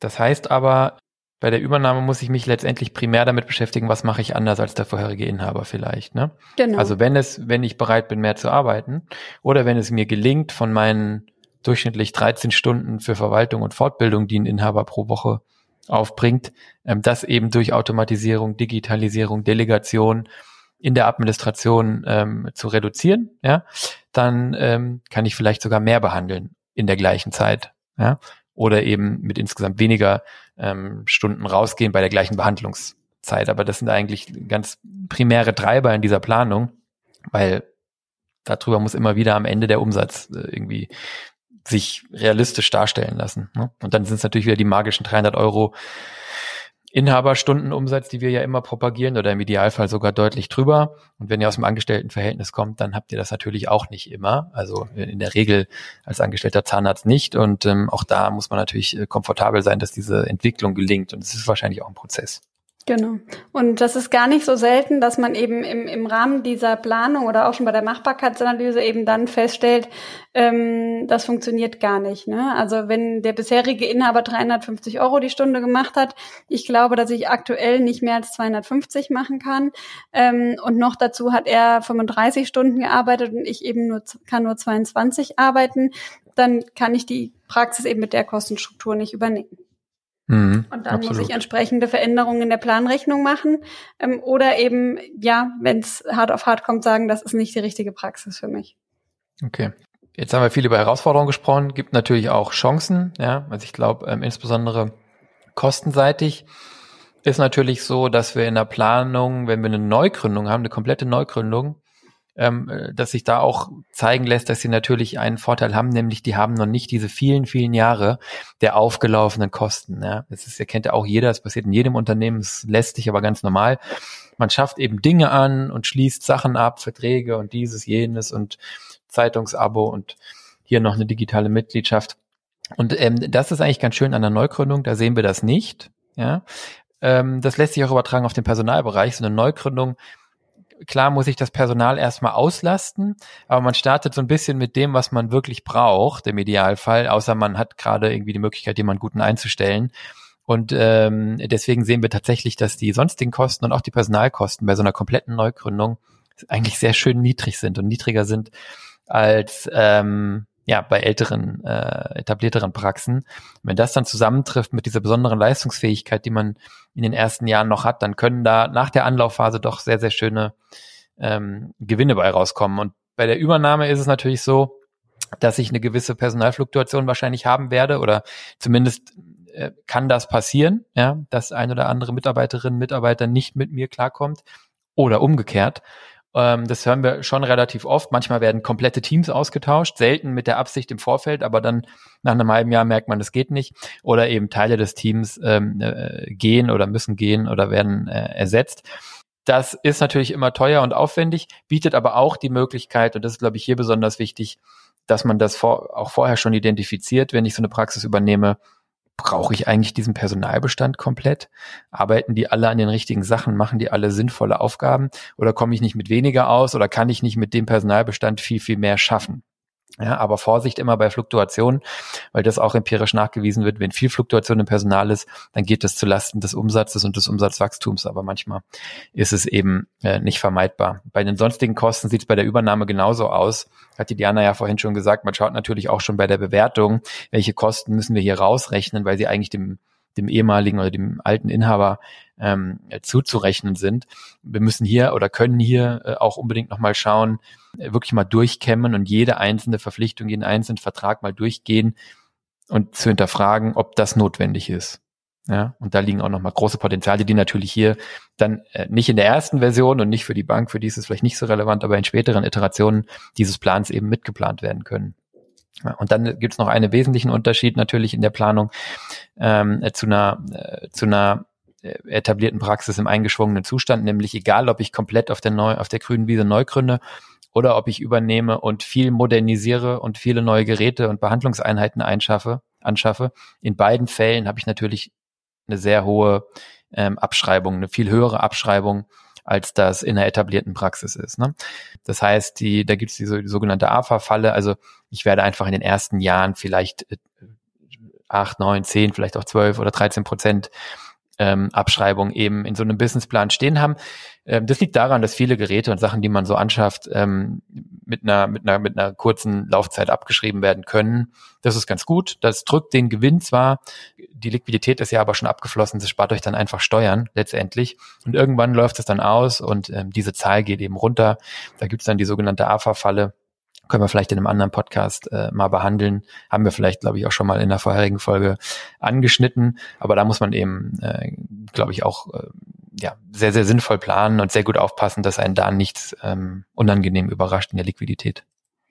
Das heißt aber, bei der Übernahme muss ich mich letztendlich primär damit beschäftigen, was mache ich anders als der vorherige Inhaber vielleicht. Ne? Genau. Also wenn es, wenn ich bereit bin, mehr zu arbeiten oder wenn es mir gelingt, von meinen durchschnittlich 13 Stunden für Verwaltung und Fortbildung, die ein Inhaber pro Woche aufbringt, ähm, das eben durch Automatisierung, Digitalisierung, Delegation in der Administration ähm, zu reduzieren, ja, dann ähm, kann ich vielleicht sogar mehr behandeln in der gleichen Zeit. Ja, oder eben mit insgesamt weniger ähm, Stunden rausgehen bei der gleichen Behandlungszeit. Aber das sind eigentlich ganz primäre Treiber in dieser Planung, weil darüber muss immer wieder am Ende der Umsatz äh, irgendwie sich realistisch darstellen lassen. Ne? Und dann sind es natürlich wieder die magischen 300 Euro Inhaberstundenumsatz, die wir ja immer propagieren oder im Idealfall sogar deutlich drüber. Und wenn ihr aus dem Angestelltenverhältnis kommt, dann habt ihr das natürlich auch nicht immer. Also in der Regel als angestellter Zahnarzt nicht. Und ähm, auch da muss man natürlich äh, komfortabel sein, dass diese Entwicklung gelingt. Und es ist wahrscheinlich auch ein Prozess. Genau. Und das ist gar nicht so selten, dass man eben im, im Rahmen dieser Planung oder auch schon bei der Machbarkeitsanalyse eben dann feststellt, ähm, das funktioniert gar nicht. Ne? Also wenn der bisherige Inhaber 350 Euro die Stunde gemacht hat, ich glaube, dass ich aktuell nicht mehr als 250 machen kann. Ähm, und noch dazu hat er 35 Stunden gearbeitet und ich eben nur kann nur 22 arbeiten, dann kann ich die Praxis eben mit der Kostenstruktur nicht übernehmen. Mhm, und dann absolut. muss ich entsprechende Veränderungen in der Planrechnung machen ähm, oder eben, ja, wenn es hart auf hart kommt, sagen, das ist nicht die richtige Praxis für mich. Okay. Jetzt haben wir viel über Herausforderungen gesprochen, gibt natürlich auch Chancen, ja, also ich glaube, ähm, insbesondere kostenseitig ist natürlich so, dass wir in der Planung, wenn wir eine Neugründung haben, eine komplette Neugründung, ähm, äh, dass sich da auch zeigen lässt, dass sie natürlich einen Vorteil haben, nämlich die haben noch nicht diese vielen, vielen Jahre der aufgelaufenen Kosten. Ja. Das ist, kennt ja auch jeder, das passiert in jedem Unternehmen, es lässt sich aber ganz normal. Man schafft eben Dinge an und schließt Sachen ab, Verträge und dieses, jenes und Zeitungsabo und hier noch eine digitale Mitgliedschaft. Und ähm, das ist eigentlich ganz schön an der Neugründung, da sehen wir das nicht. Ja. Ähm, das lässt sich auch übertragen auf den Personalbereich. So eine Neugründung klar muss ich das Personal erstmal auslasten, aber man startet so ein bisschen mit dem, was man wirklich braucht, im Idealfall, außer man hat gerade irgendwie die Möglichkeit, jemanden guten einzustellen. Und ähm, deswegen sehen wir tatsächlich, dass die sonstigen Kosten und auch die Personalkosten bei so einer kompletten Neugründung eigentlich sehr schön niedrig sind und niedriger sind als ähm, ja, bei älteren, äh, etablierteren Praxen. Wenn das dann zusammentrifft mit dieser besonderen Leistungsfähigkeit, die man in den ersten Jahren noch hat, dann können da nach der Anlaufphase doch sehr, sehr schöne ähm, Gewinne bei rauskommen. Und bei der Übernahme ist es natürlich so, dass ich eine gewisse Personalfluktuation wahrscheinlich haben werde oder zumindest äh, kann das passieren, ja, dass ein oder andere Mitarbeiterin, Mitarbeiter nicht mit mir klarkommt oder umgekehrt. Ähm, das hören wir schon relativ oft. Manchmal werden komplette Teams ausgetauscht, selten mit der Absicht im Vorfeld, aber dann nach einem halben Jahr merkt man, das geht nicht. Oder eben Teile des Teams ähm, äh, gehen oder müssen gehen oder werden äh, ersetzt. Das ist natürlich immer teuer und aufwendig, bietet aber auch die Möglichkeit, und das ist, glaube ich, hier besonders wichtig, dass man das vor, auch vorher schon identifiziert, wenn ich so eine Praxis übernehme, brauche ich eigentlich diesen Personalbestand komplett? Arbeiten die alle an den richtigen Sachen? Machen die alle sinnvolle Aufgaben? Oder komme ich nicht mit weniger aus? Oder kann ich nicht mit dem Personalbestand viel, viel mehr schaffen? Ja, aber Vorsicht immer bei Fluktuationen, weil das auch empirisch nachgewiesen wird. Wenn viel Fluktuation im Personal ist, dann geht das zulasten des Umsatzes und des Umsatzwachstums. Aber manchmal ist es eben äh, nicht vermeidbar. Bei den sonstigen Kosten sieht es bei der Übernahme genauso aus. Hat die Diana ja vorhin schon gesagt. Man schaut natürlich auch schon bei der Bewertung, welche Kosten müssen wir hier rausrechnen, weil sie eigentlich dem dem ehemaligen oder dem alten Inhaber ähm, zuzurechnen sind. Wir müssen hier oder können hier äh, auch unbedingt nochmal schauen, äh, wirklich mal durchkämmen und jede einzelne Verpflichtung, jeden einzelnen Vertrag mal durchgehen und zu hinterfragen, ob das notwendig ist. Ja, und da liegen auch nochmal große Potenziale, die natürlich hier dann äh, nicht in der ersten Version und nicht für die Bank, für die ist es vielleicht nicht so relevant, aber in späteren Iterationen dieses Plans eben mitgeplant werden können. Und dann gibt es noch einen wesentlichen Unterschied natürlich in der Planung ähm, zu einer, äh, zu einer etablierten Praxis im eingeschwungenen Zustand, nämlich egal, ob ich komplett auf der, neu, auf der grünen Wiese neu gründe oder ob ich übernehme und viel modernisiere und viele neue Geräte und Behandlungseinheiten einschaffe, anschaffe. In beiden Fällen habe ich natürlich eine sehr hohe ähm, Abschreibung, eine viel höhere Abschreibung, als das in der etablierten Praxis ist. Ne? Das heißt, die, da gibt es die, die sogenannte AFA-Falle. Also ich werde einfach in den ersten Jahren vielleicht äh, acht, neun, zehn, vielleicht auch zwölf oder 13 Prozent ähm, Abschreibung eben in so einem Businessplan stehen haben. Ähm, das liegt daran, dass viele Geräte und Sachen, die man so anschafft, ähm, mit einer mit einer mit einer kurzen Laufzeit abgeschrieben werden können. Das ist ganz gut. Das drückt den Gewinn zwar, die Liquidität ist ja aber schon abgeflossen. Das spart euch dann einfach Steuern letztendlich und irgendwann läuft es dann aus und ähm, diese Zahl geht eben runter. Da gibt's dann die sogenannte AFA-Falle können wir vielleicht in einem anderen Podcast äh, mal behandeln. Haben wir vielleicht, glaube ich, auch schon mal in der vorherigen Folge angeschnitten. Aber da muss man eben, äh, glaube ich, auch äh, ja, sehr, sehr sinnvoll planen und sehr gut aufpassen, dass einen da nichts ähm, unangenehm überrascht in der Liquidität.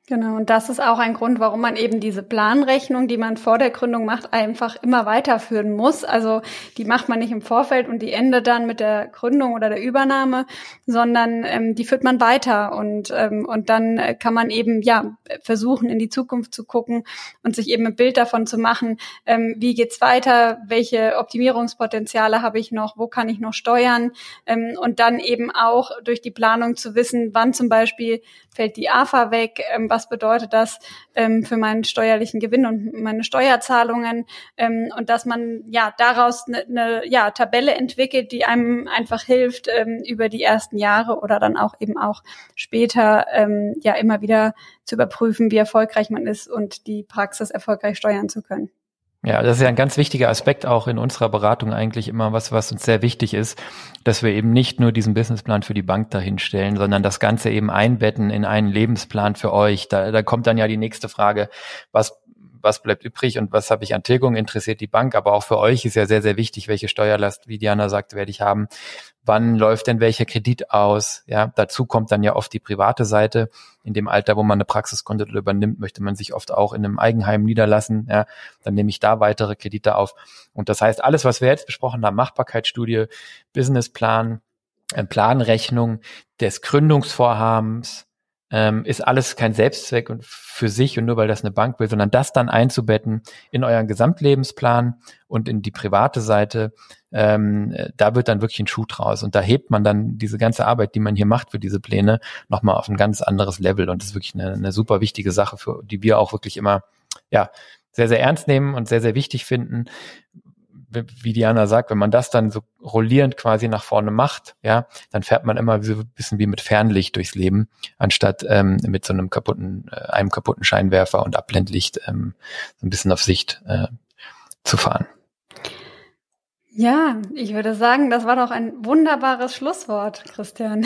Genau, und das ist auch ein Grund, warum man eben diese Planrechnung, die man vor der Gründung macht, einfach immer weiterführen muss. Also die macht man nicht im Vorfeld und die endet dann mit der Gründung oder der Übernahme, sondern ähm, die führt man weiter und ähm, und dann äh, kann man eben ja versuchen, in die Zukunft zu gucken und sich eben ein Bild davon zu machen, ähm, wie geht's weiter, welche Optimierungspotenziale habe ich noch, wo kann ich noch steuern ähm, und dann eben auch durch die Planung zu wissen, wann zum Beispiel fällt die AFA weg, ähm, was bedeutet das ähm, für meinen steuerlichen Gewinn und meine Steuerzahlungen ähm, und dass man ja daraus eine ne, ja, Tabelle entwickelt, die einem einfach hilft, ähm, über die ersten Jahre oder dann auch eben auch später ähm, ja immer wieder zu überprüfen, wie erfolgreich man ist und die Praxis erfolgreich steuern zu können. Ja, das ist ja ein ganz wichtiger Aspekt auch in unserer Beratung eigentlich immer was, was uns sehr wichtig ist, dass wir eben nicht nur diesen Businessplan für die Bank dahinstellen, sondern das Ganze eben einbetten in einen Lebensplan für euch. Da, da kommt dann ja die nächste Frage, was was bleibt übrig und was habe ich an Tilgung, interessiert die Bank, aber auch für euch ist ja sehr, sehr wichtig, welche Steuerlast, wie Diana sagt, werde ich haben. Wann läuft denn welcher Kredit aus? Ja, dazu kommt dann ja oft die private Seite. In dem Alter, wo man eine Praxis gründet oder übernimmt, möchte man sich oft auch in einem Eigenheim niederlassen. Ja, dann nehme ich da weitere Kredite auf. Und das heißt, alles, was wir jetzt besprochen haben, Machbarkeitsstudie, Businessplan, äh, Planrechnung des Gründungsvorhabens, ähm, ist alles kein Selbstzweck und für sich und nur weil das eine Bank will, sondern das dann einzubetten in euren Gesamtlebensplan und in die private Seite, ähm, da wird dann wirklich ein Schuh draus. Und da hebt man dann diese ganze Arbeit, die man hier macht für diese Pläne, nochmal auf ein ganz anderes Level. Und das ist wirklich eine, eine super wichtige Sache, für die wir auch wirklich immer ja sehr, sehr ernst nehmen und sehr, sehr wichtig finden, wie Diana sagt, wenn man das dann so rollierend quasi nach vorne macht, ja, dann fährt man immer so ein bisschen wie mit Fernlicht durchs Leben, anstatt ähm, mit so einem kaputten, äh, einem kaputten Scheinwerfer und Abblendlicht ähm, so ein bisschen auf Sicht äh, zu fahren. Ja, ich würde sagen, das war doch ein wunderbares Schlusswort, Christian.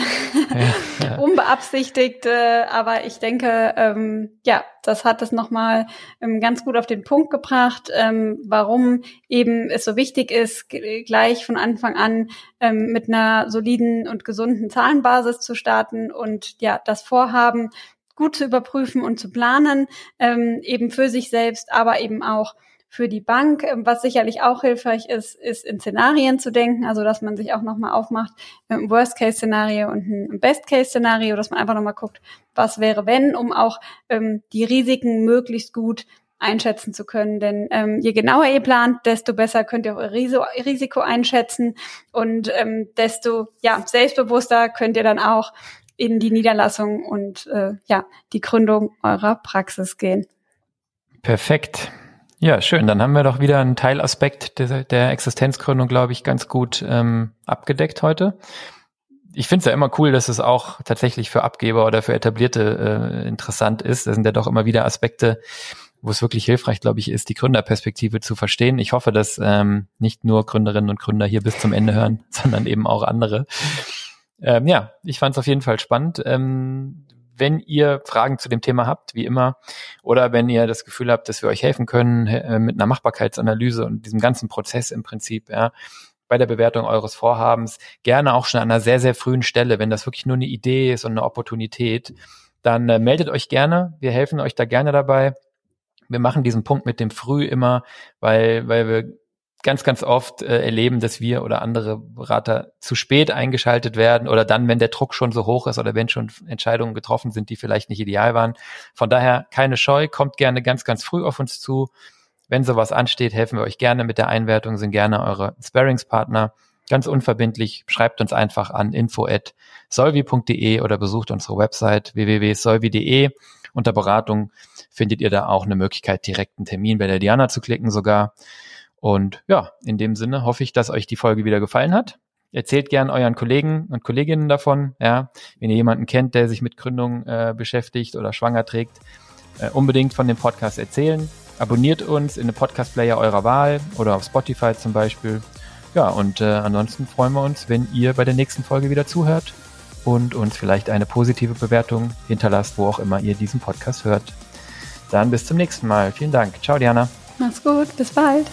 Ja, ja. Unbeabsichtigt, äh, aber ich denke, ähm, ja, das hat es nochmal ähm, ganz gut auf den Punkt gebracht, ähm, warum eben es so wichtig ist, gleich von Anfang an ähm, mit einer soliden und gesunden Zahlenbasis zu starten und ja, das Vorhaben gut zu überprüfen und zu planen, ähm, eben für sich selbst, aber eben auch für die Bank. Ähm, was sicherlich auch hilfreich ist, ist in Szenarien zu denken, also dass man sich auch nochmal aufmacht, ein Worst-Case-Szenario und ein Best-Case-Szenario, dass man einfach nochmal guckt, was wäre wenn, um auch ähm, die Risiken möglichst gut einschätzen zu können. Denn ähm, je genauer ihr plant, desto besser könnt ihr euer Risiko einschätzen und ähm, desto ja, selbstbewusster könnt ihr dann auch in die Niederlassung und äh, ja, die Gründung eurer Praxis gehen. Perfekt. Ja, schön. Dann haben wir doch wieder einen Teilaspekt der, der Existenzgründung, glaube ich, ganz gut ähm, abgedeckt heute. Ich finde es ja immer cool, dass es auch tatsächlich für Abgeber oder für Etablierte äh, interessant ist. Das sind ja doch immer wieder Aspekte, wo es wirklich hilfreich, glaube ich, ist, die Gründerperspektive zu verstehen. Ich hoffe, dass ähm, nicht nur Gründerinnen und Gründer hier bis zum Ende hören, sondern eben auch andere. Ähm, ja, ich fand es auf jeden Fall spannend. Ähm, wenn ihr Fragen zu dem Thema habt, wie immer, oder wenn ihr das Gefühl habt, dass wir euch helfen können äh, mit einer Machbarkeitsanalyse und diesem ganzen Prozess im Prinzip, ja, bei der Bewertung eures Vorhabens, gerne auch schon an einer sehr, sehr frühen Stelle, wenn das wirklich nur eine Idee ist und eine Opportunität, dann äh, meldet euch gerne. Wir helfen euch da gerne dabei. Wir machen diesen Punkt mit dem Früh immer, weil, weil wir ganz, ganz oft äh, erleben, dass wir oder andere Berater zu spät eingeschaltet werden oder dann, wenn der Druck schon so hoch ist oder wenn schon Entscheidungen getroffen sind, die vielleicht nicht ideal waren. Von daher keine Scheu, kommt gerne ganz, ganz früh auf uns zu. Wenn sowas ansteht, helfen wir euch gerne mit der Einwertung, sind gerne eure Sparringspartner. Ganz unverbindlich, schreibt uns einfach an info@solvi.de oder besucht unsere Website www.solvi.de. Unter Beratung findet ihr da auch eine Möglichkeit, direkt einen Termin bei der Diana zu klicken sogar. Und ja, in dem Sinne hoffe ich, dass euch die Folge wieder gefallen hat. Erzählt gern euren Kollegen und Kolleginnen davon. Ja, wenn ihr jemanden kennt, der sich mit Gründung äh, beschäftigt oder schwanger trägt, äh, unbedingt von dem Podcast erzählen. Abonniert uns in den Podcast-Player eurer Wahl oder auf Spotify zum Beispiel. Ja, und äh, ansonsten freuen wir uns, wenn ihr bei der nächsten Folge wieder zuhört und uns vielleicht eine positive Bewertung hinterlasst, wo auch immer ihr diesen Podcast hört. Dann bis zum nächsten Mal. Vielen Dank. Ciao, Diana. Mach's gut, bis bald.